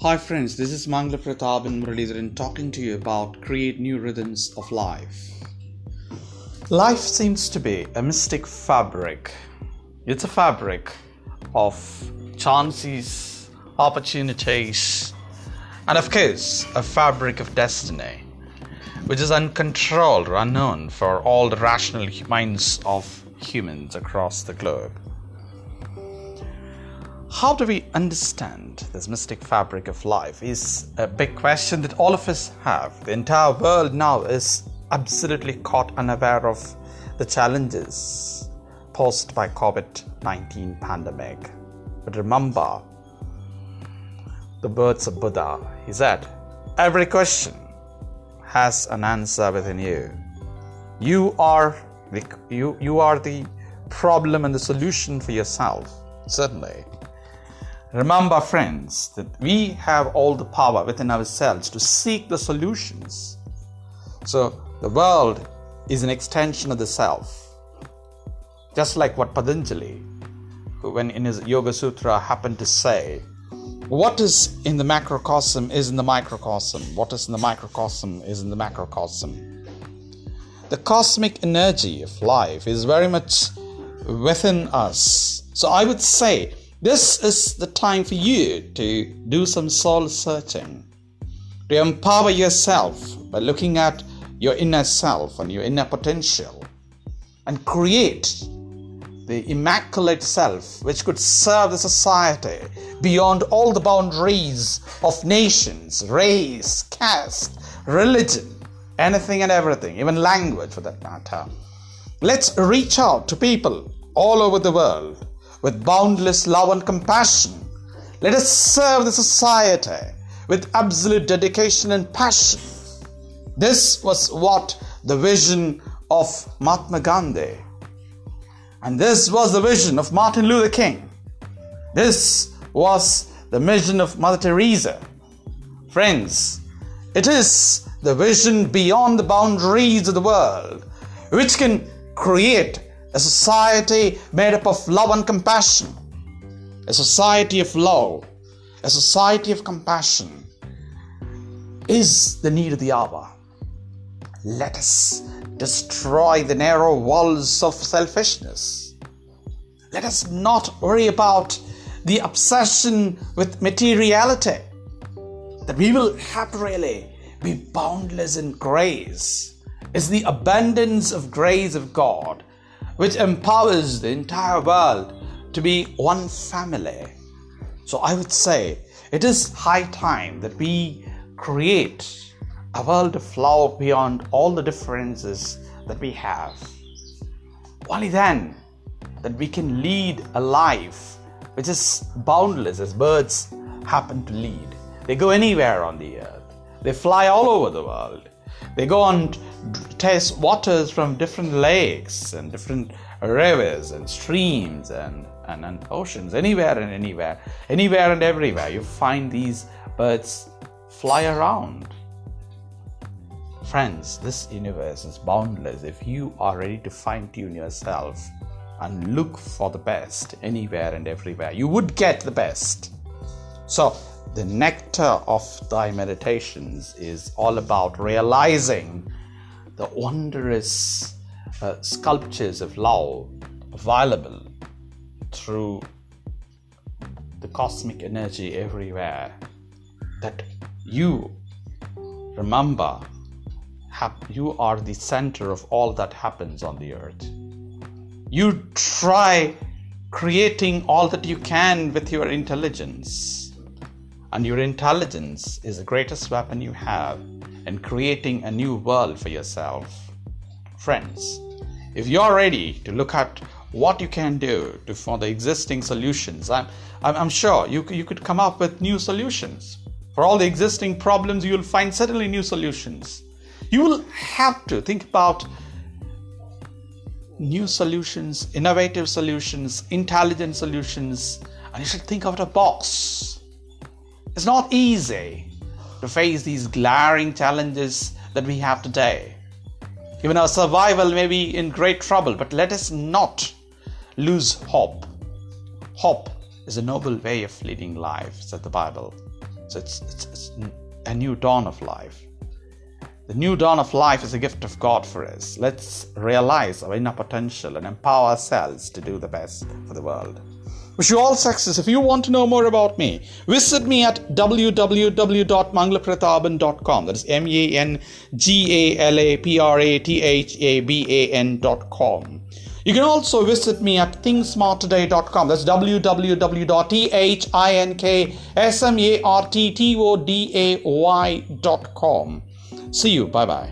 Hi friends, this is Mangalaprathaban Muralidharan talking to you about create new rhythms of life. Life seems to be a mystic fabric. It's a fabric of chances, opportunities, and of course, a fabric of destiny, which is uncontrolled or unknown for all the rational minds of humans across the globe. How do we understand this mystic fabric of life is a big question that all of us have. The entire world now is absolutely caught unaware of the challenges posed by COVID-19 pandemic. But remember the words of Buddha. He said, every question has an answer within you. You are the, you, you are the problem and the solution for yourself. Certainly. Remember, friends, that we have all the power within ourselves to seek the solutions. So, the world is an extension of the self. Just like what Patanjali, when in his Yoga Sutra, happened to say, what is in the macrocosm is in the microcosm. What is in the microcosm is in the macrocosm. The cosmic energy of life is very much within us. So I would say this is the time for you to do some soul searching, to empower yourself by looking at your inner self and your inner potential and create the immaculate self which could serve the society beyond all the boundaries of nations, race, caste, religion, anything and everything, even language for that matter. Let's reach out to people all over the world with boundless love and compassion. Let us serve the society with absolute dedication and passion. This was what the vision of Mahatma Gandhi and this was the vision of Martin Luther King. This was the vision of Mother Teresa. Friends, it is the vision beyond the boundaries of the world which can create a society made up of love and compassion, a society of love, a society of compassion is the need of the hour. Let us destroy the narrow walls of selfishness. Let us not worry about the obsession with materiality, that we will happily be boundless in grace. Is the abundance of grace of God which empowers the entire world to be one family. So I would say it is high time that we create a world of love beyond all the differences that we have. Only then that we can lead a life which is boundless as birds happen to lead. They go anywhere on the earth. They fly all over the world. They go and taste waters from different lakes and different rivers and streams and, and, and oceans, anywhere and anywhere, anywhere and everywhere. You find these birds fly around. Friends, this universe is boundless if you are ready to fine tune yourself and look for the best anywhere and everywhere. You would get the best. So, the nectar of thy meditations is all about realizing the wondrous uh, sculptures of love available through the cosmic energy everywhere that you remember you are the center of all that happens on the earth. You try creating all that you can with your intelligence and your intelligence is the greatest weapon you have in creating a new world for yourself. Friends, if you're ready to look at what you can do to, for the existing solutions, I'm, I'm sure you, you could come up with new solutions. For all the existing problems, you will find certainly new solutions. You will have to think about new solutions, innovative solutions, intelligent solutions, and you should think out of the box it's not easy to face these glaring challenges that we have today. Even our survival may be in great trouble, but let us not lose hope. Hope is a noble way of leading life, said the Bible. So it's, it's, it's a new dawn of life. The new dawn of life is a gift of God for us. Let's realize our inner potential and empower ourselves to do the best for the world. Wish you all success. If you want to know more about me, visit me at www.mangalaprathaban.com. That is M A N G A L A P R A T H A B A N.com. You can also visit me at thinksmarttoday.com. That's www.thinkasmarttoday.com. See you. Bye bye.